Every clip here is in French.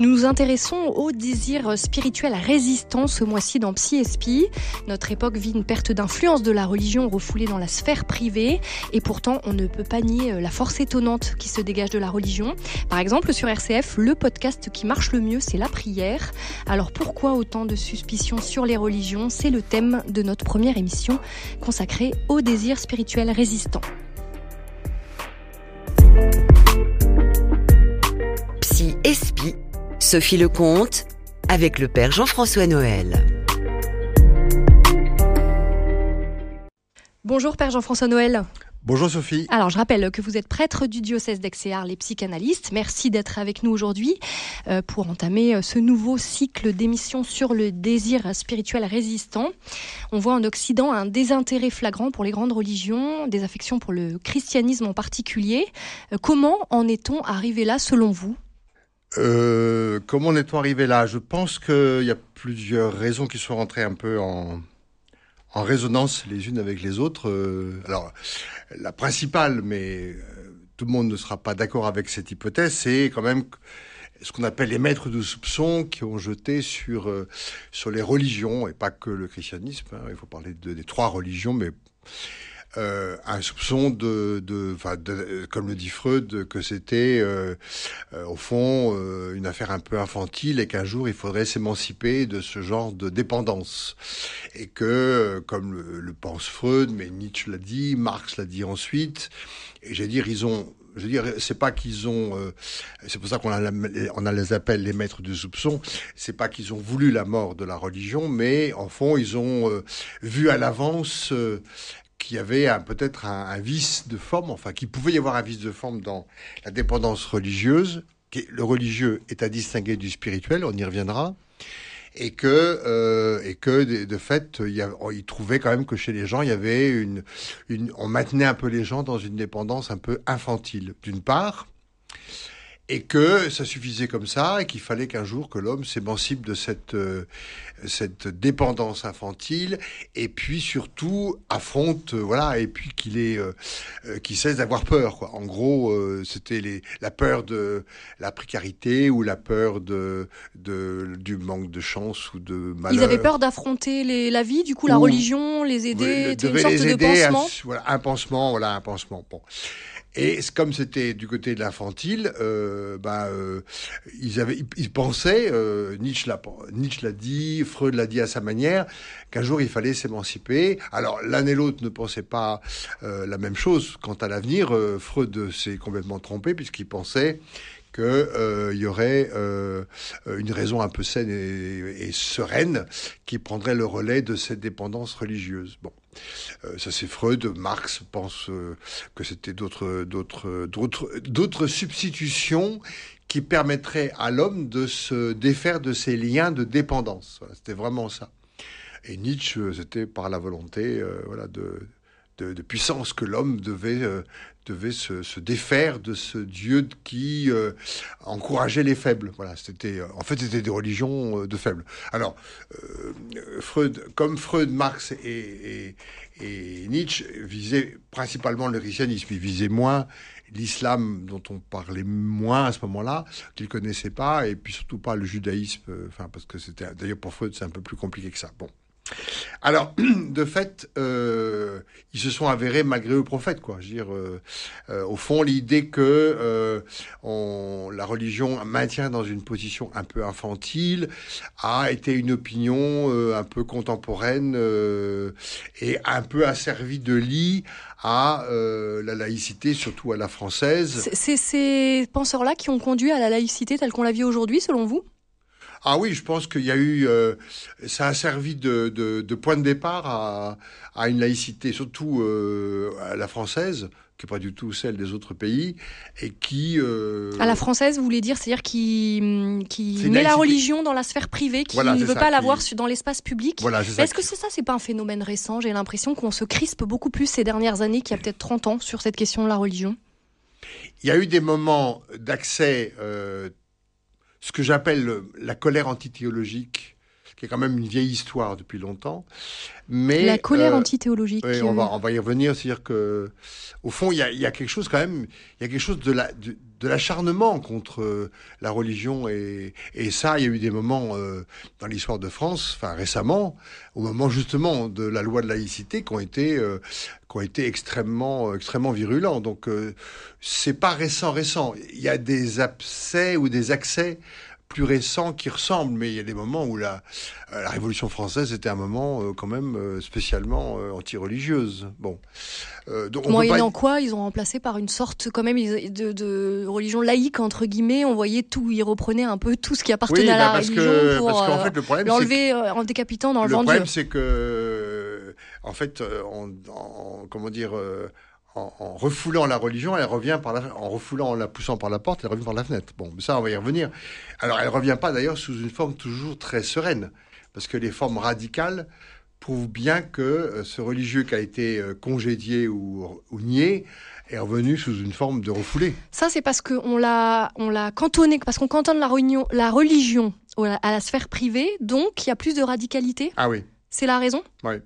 Nous nous intéressons au désir spirituel résistant ce mois-ci dans Psy. Notre époque vit une perte d'influence de la religion refoulée dans la sphère privée et pourtant on ne peut pas nier la force étonnante qui se dégage de la religion. Par exemple, sur RCF, le podcast qui marche le mieux, c'est la prière. Alors pourquoi autant de suspicions sur les religions? C'est le thème de notre première émission consacrée au désir spirituel résistant. Sophie Lecomte, avec le Père Jean-François Noël. Bonjour Père Jean-François Noël. Bonjour Sophie. Alors je rappelle que vous êtes prêtre du diocèse d'Aix-et-Arles les psychanalystes. Merci d'être avec nous aujourd'hui euh, pour entamer euh, ce nouveau cycle d'émissions sur le désir spirituel résistant. On voit en Occident un désintérêt flagrant pour les grandes religions, des affections pour le christianisme en particulier. Euh, comment en est-on arrivé là selon vous? Euh, comment en est-on arrivé là? Je pense qu'il y a plusieurs raisons qui sont rentrées un peu en, en résonance les unes avec les autres. Euh, alors, la principale, mais euh, tout le monde ne sera pas d'accord avec cette hypothèse, c'est quand même ce qu'on appelle les maîtres de soupçon qui ont jeté sur, sur les religions, et pas que le christianisme, hein, il faut parler de, des trois religions, mais euh, un soupçon de, de, de, comme le dit Freud, que c'était euh, euh, au fond euh, une affaire un peu infantile et qu'un jour il faudrait s'émanciper de ce genre de dépendance et que, comme le, le pense Freud, mais Nietzsche l'a dit, Marx l'a dit ensuite, et j'ai dire ils ont je veux dire, c'est pas qu'ils ont, euh, c'est pour ça qu'on a, on a les appelle les maîtres du soupçon. C'est pas qu'ils ont voulu la mort de la religion, mais en fond, ils ont euh, vu à l'avance euh, qu'il y avait peut-être un, vice de forme, enfin qu'il pouvait y avoir un vice de forme dans la dépendance religieuse. Le religieux est à distinguer du spirituel, on y reviendra et que euh, et que de, fait il, y il trouvait quand même que chez les gens il y avait une on maintenait un peu les gens dans une dépendance un peu infantile d'une part et que ça suffisait comme ça et qu'il fallait qu'un jour que l'homme s'émancipe de cette euh, cette dépendance infantile et puis surtout affronte euh, voilà et puis qu'il est euh, qu'il cesse d'avoir peur quoi. En gros, c'était les la peur de la précarité ou la peur de, de du manque de chance ou de malheur. Ils avaient peur d'affronter les la vie, du coup la religion les aider, une sorte les de pansement. À, voilà, un pansement, voilà un pansement. Bon. Et comme c'était du côté de l'infantile, euh, bah, euh, ils, avaient, ils, pensaient, euh, Nietzsche l'a, Nietzsche l'a dit, Freud l'a dit à sa manière, qu'un jour il fallait s'émanciper. Alors l'un et l'autre ne pensaient pas euh, la même chose quant à l'avenir. Euh, Freud s'est complètement trompé puisqu'il pensait qu'il euh, y aurait euh, une raison un peu saine et, sereine qui prendrait le relais de cette dépendance religieuse. Bon, euh, ça c'est Freud. Marx pense que c'était d'autres, d'autres, d'autres, d'autres substitutions qui permettraient à l'homme de se défaire de ses liens de dépendance. C'était vraiment ça. Et Nietzsche, c'était par la volonté, voilà, de de, puissance que l'homme devait, euh, devait se, défaire de ce Dieu qui euh, encourageait les faibles. Voilà, c'était en fait c'était des religions euh, de faibles. Alors Freud, comme Freud, Marx et, et, et, Nietzsche visaient principalement le christianisme, ils visaient moins l'islam dont on parlait moins à ce moment-là, qu'ils connaissaient pas, et puis surtout pas le judaïsme. Enfin parce que c'était d'ailleurs pour Freud c'est un peu plus compliqué que ça. Bon. Alors, de fait, euh, ils se sont avérés malgré eux prophètes, quoi. Je veux dire, euh, euh, au fond, l'idée que euh, on, la religion maintient dans une position un peu infantile a été une opinion euh, un peu contemporaine euh, et un peu asservie de lit à la laïcité, surtout à la française. C'est ces penseurs-là qui ont conduit à la laïcité telle qu'on la vit aujourd'hui, selon vous? Ah oui, je pense qu'il y a eu, euh, ça a servi de, de, de, point de départ à, à une laïcité, surtout euh, à la française, qui n'est pas du tout celle des autres pays, et qui... Euh... À la française, vous voulez dire, c'est-à-dire qui, qui met la religion dans la sphère privée, qui voilà, ne veut ça, pas la qui... voir dans l'espace public. Voilà, Est-ce est que c'est ça, c'est pas un phénomène récent? J'ai l'impression qu'on se crispe beaucoup plus ces dernières années qu'il y a peut-être 30 ans sur cette question de la religion. Il y a eu des moments d'accès euh, ce que j'appelle la colère antithéologique, qui est quand même une vieille histoire depuis longtemps. Mais la colère euh, antithéologique. Oui, on va on va y revenir, c'est-à-dire que au fond il y a, il y a quelque chose quand même, il y a quelque chose de la de, de l'acharnement contre euh, la religion et, et ça, il y a eu des moments euh, dans l'histoire de France, enfin récemment, au moment justement de la loi de laïcité, qui ont été euh, qui ont été extrêmement extrêmement virulents. Donc c'est pas récent récent. Il y a des abcès ou des accès plus récents qui ressemblent, mais il y a des moments où la, euh, la Révolution française était un moment euh, quand même euh, spécialement anti-religieuse. Bon. Donc Moyennant quoi, ils ont remplacé par une sorte quand même de, de, religion laïque entre guillemets. On voyait tout, ils reprenaient un peu tout ce qui appartenait à la bah, religion que, pour parce fait, le problème, l'enlever en décapitant dans le, le Le problème, c'est que en fait, en, comment dire en, refoulant la religion, elle revient par la, en refoulant, en la poussant par la porte, elle revient par la fenêtre. Bon, ça, on va y revenir. Alors, elle revient pas d'ailleurs sous une forme toujours très sereine, parce que les formes radicales prouvent bien que euh, ce religieux qui a été euh, congédié ou, nié est revenu sous une forme de refoulé. Ça, c'est parce qu'on l'a, on l'a cantonné, parce qu'on cantonne la, religion, la religion à la sphère privée, donc il y a plus de radicalité. Ah oui. C'est la raison? Oui.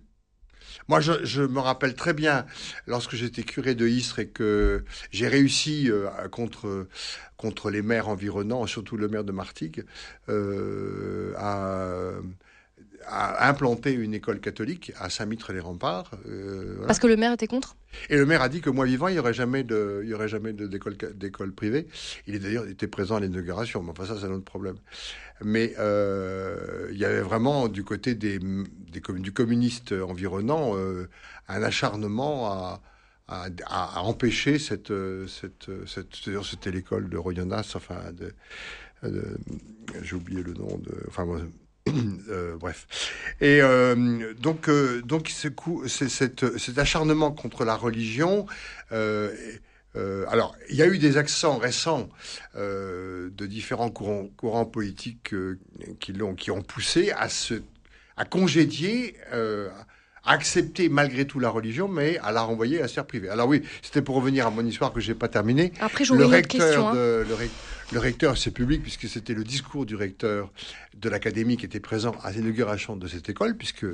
Moi, je, me rappelle très bien lorsque j'étais curé de Istres et que j'ai réussi euh, contre contre les maires environnants, surtout le maire de Martigues, euh, à a implanté une école catholique à Saint-Mitre-les-Remparts. Euh, Parce que le maire était contre? Et le maire a dit que moi vivant, il n'y aurait jamais de, il y aurait jamais d'école, d'école privée. Il est d'ailleurs été présent à l'inauguration, mais enfin ça c'est un autre problème. Mais euh, il y avait vraiment du côté des, des du communiste environnant euh, un acharnement à, à, à, empêcher cette, cette, cette, c'était l'école de Royonas, enfin de, de j'ai oublié le nom de, enfin euh, bref. Et euh, donc, euh, donc c'est cet acharnement contre la religion. alors, il y a eu des accents récents de différents courants, courants politiques qui, l'ont, qui ont poussé à, se, à congédier, à accepter malgré tout la religion, mais à la renvoyer à la sphère privée. Alors oui, c'était pour revenir à mon histoire que j'ai pas terminée. Après, j'aurais une autre question. Hein. De, le, le recteur, c'est public puisque c'était le discours du recteur de l'académie qui était présent à l'inauguration de cette école, puisque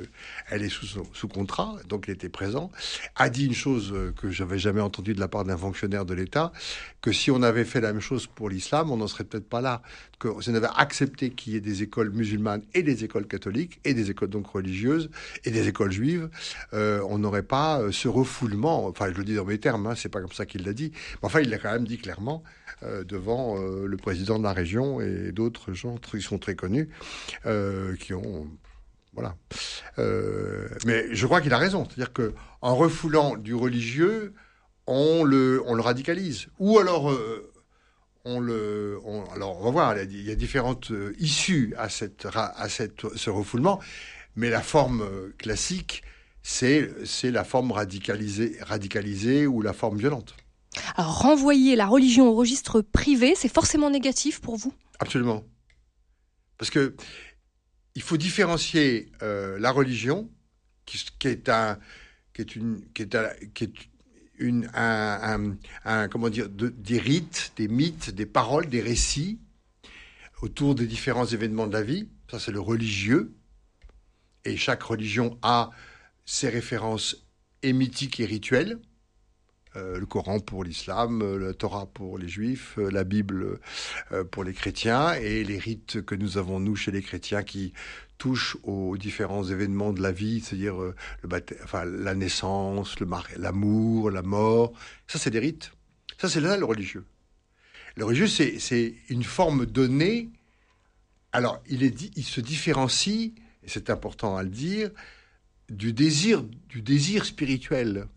elle est sous, sous contrat, donc il était présent, a dit une chose euh, que j'avais jamais entendue de la part d'un fonctionnaire de l'État, que si on avait fait la même chose pour l'islam, on n'en serait peut-être pas là. Que si on avait accepté qu'il y ait des écoles musulmanes et des écoles catholiques et des écoles donc religieuses et des écoles juives, euh, on n'aurait pas euh, ce refoulement. Enfin, je le dis dans mes termes, hein, c'est pas comme ça qu'il l'a dit, mais enfin, il l'a quand même dit clairement devant le président de la région et d'autres gens qui sont très connus, euh, qui ont voilà. mais je crois qu'il a raison, c'est-à-dire que en refoulant du religieux, on le, on le radicalise. Ou alors, on le, alors on va voir, il y a différentes issues à cette, à cette, ce refoulement, mais la forme classique, c'est la forme radicalisée, radicalisée ou la forme violente. Renvoyer la religion au registre privé, c'est forcément négatif pour vous? Absolument. Parce que il faut différencier euh, la religion, qui, est un, qui est une, qui est, qui est une, un, un, comment dire, des rites, des mythes, des paroles, des récits autour des différents événements de la vie. Ça, c'est le religieux. Et chaque religion a ses références émitiques et rituelles. Euh, le Coran pour l'islam, euh, la Torah pour les juifs, euh, la Bible pour les chrétiens et les rites que nous avons nous chez les chrétiens qui touchent aux différents événements de la vie, c'est-à-dire la naissance, l'amour, la mort. Ça, c'est des rites. Ça, c'est là le religieux. Le religieux, c'est une forme donnée. Alors, il se différencie, et c'est important à le dire, du désir, du désir spirituel.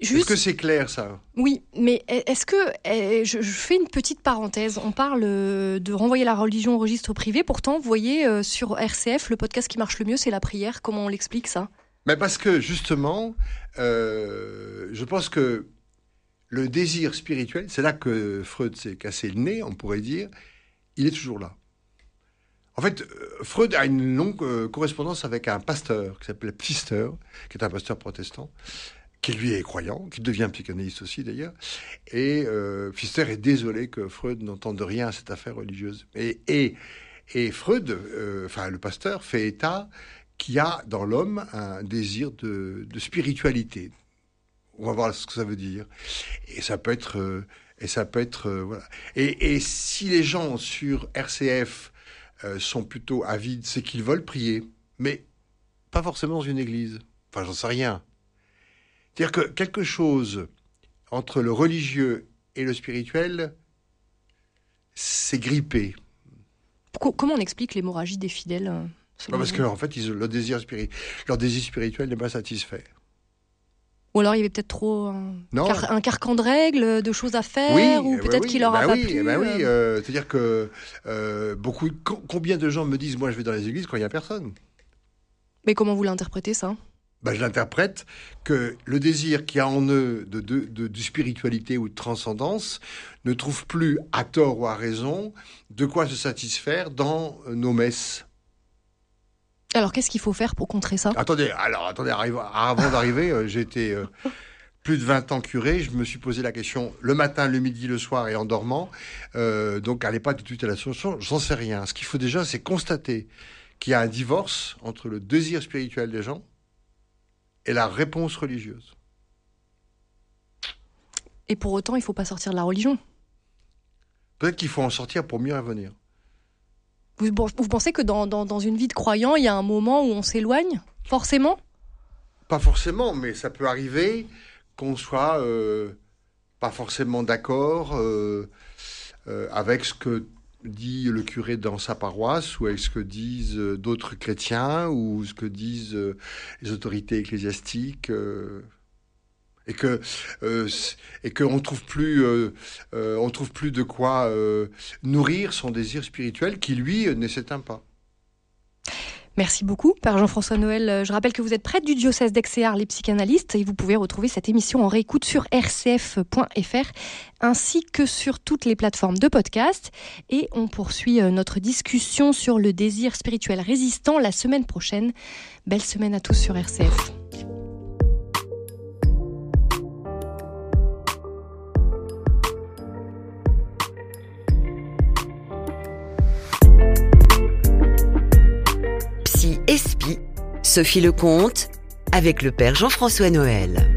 Est-ce que c'est clair ça? Oui, mais est-ce que eh, je, fais une petite parenthèse On parle euh, de renvoyer la religion au registre privé. Pourtant, vous voyez euh, sur RCF, le podcast qui marche le mieux, c'est la prière. Comment on l'explique ça? Mais parce que justement, euh, je pense que le désir spirituel, c'est là que Freud s'est cassé le nez, on pourrait dire, il est toujours là. En fait, Freud a une longue correspondance avec un pasteur qui s'appelle Pfister, qui est un pasteur protestant, qui lui est croyant, qui devient psychanalyste aussi d'ailleurs. Et euh, Pfister est désolé que Freud n'entende rien à cette affaire religieuse. Et, et, et Freud, euh, enfin le pasteur, fait état qu'il y a dans l'homme un désir de, spiritualité On va voir ce que ça veut dire. Et ça peut être, euh, et ça peut être, euh, voilà. Et, et, si les gens sur RCF sont plutôt avides, c'est qu'ils veulent prier, mais pas forcément dans une église. Enfin, j'en sais rien. C'est-à-dire que quelque chose entre le religieux et le spirituel, c'est grippé. Comment on explique l'hémorragie des fidèles Parce qu'en en fait, ils, le désir leur désir spirituel n'est pas satisfait. Ou alors il y avait peut-être trop un, un, carcan de règles, de choses à faire, ou peut-être qu'il leur a pas plu. oui, euh, c'est-à-dire que euh, beaucoup, combien de gens me disent, moi je vais dans les églises quand il n'y a personne? Mais comment vous l'interprétez ça? Ben, je l'interprète que le désir qui a en eux de, de, de, de, spiritualité ou de transcendance ne trouve plus, à tort ou à raison, de quoi se satisfaire dans nos messes. Alors, qu'est-ce qu'il faut faire pour contrer ça? Attendez, alors, attendez, avant d'arriver, euh, été euh, plus de 20 ans curé. Je me suis posé la question le matin, le midi, le soir et en dormant. Euh, donc, allez pas tout de suite à la solution. J'en sais rien. Ce qu'il faut déjà, c'est constater qu'il y a un divorce entre le désir spirituel des gens et la réponse religieuse. Et pour autant, il ne faut pas sortir de la religion. Peut-être qu'il faut en sortir pour mieux revenir. Vous, vous pensez que dans, dans, dans, une vie de croyant, il y a un moment où on s'éloigne Forcément? Pas forcément, mais ça peut arriver qu'on soit euh, pas forcément d'accord euh, euh, avec ce que dit le curé dans sa paroisse ou avec ce que disent d'autres chrétiens ou ce que disent les autorités ecclésiastiques et que euh, et euh, euh, on trouve plus de quoi euh, nourrir son désir spirituel qui lui ne s'éteint pas. Merci beaucoup, Père Jean-François Noël. Je rappelle que vous êtes prêtre du diocèse d'Exéar, les psychanalystes, et vous pouvez retrouver cette émission en réécoute sur rcf.fr ainsi que sur toutes les plateformes de podcast. Et on poursuit notre discussion sur le désir spirituel résistant la semaine prochaine. Belle semaine à tous sur RCF. Sophie Lecomte avec le Père Jean-François Noël.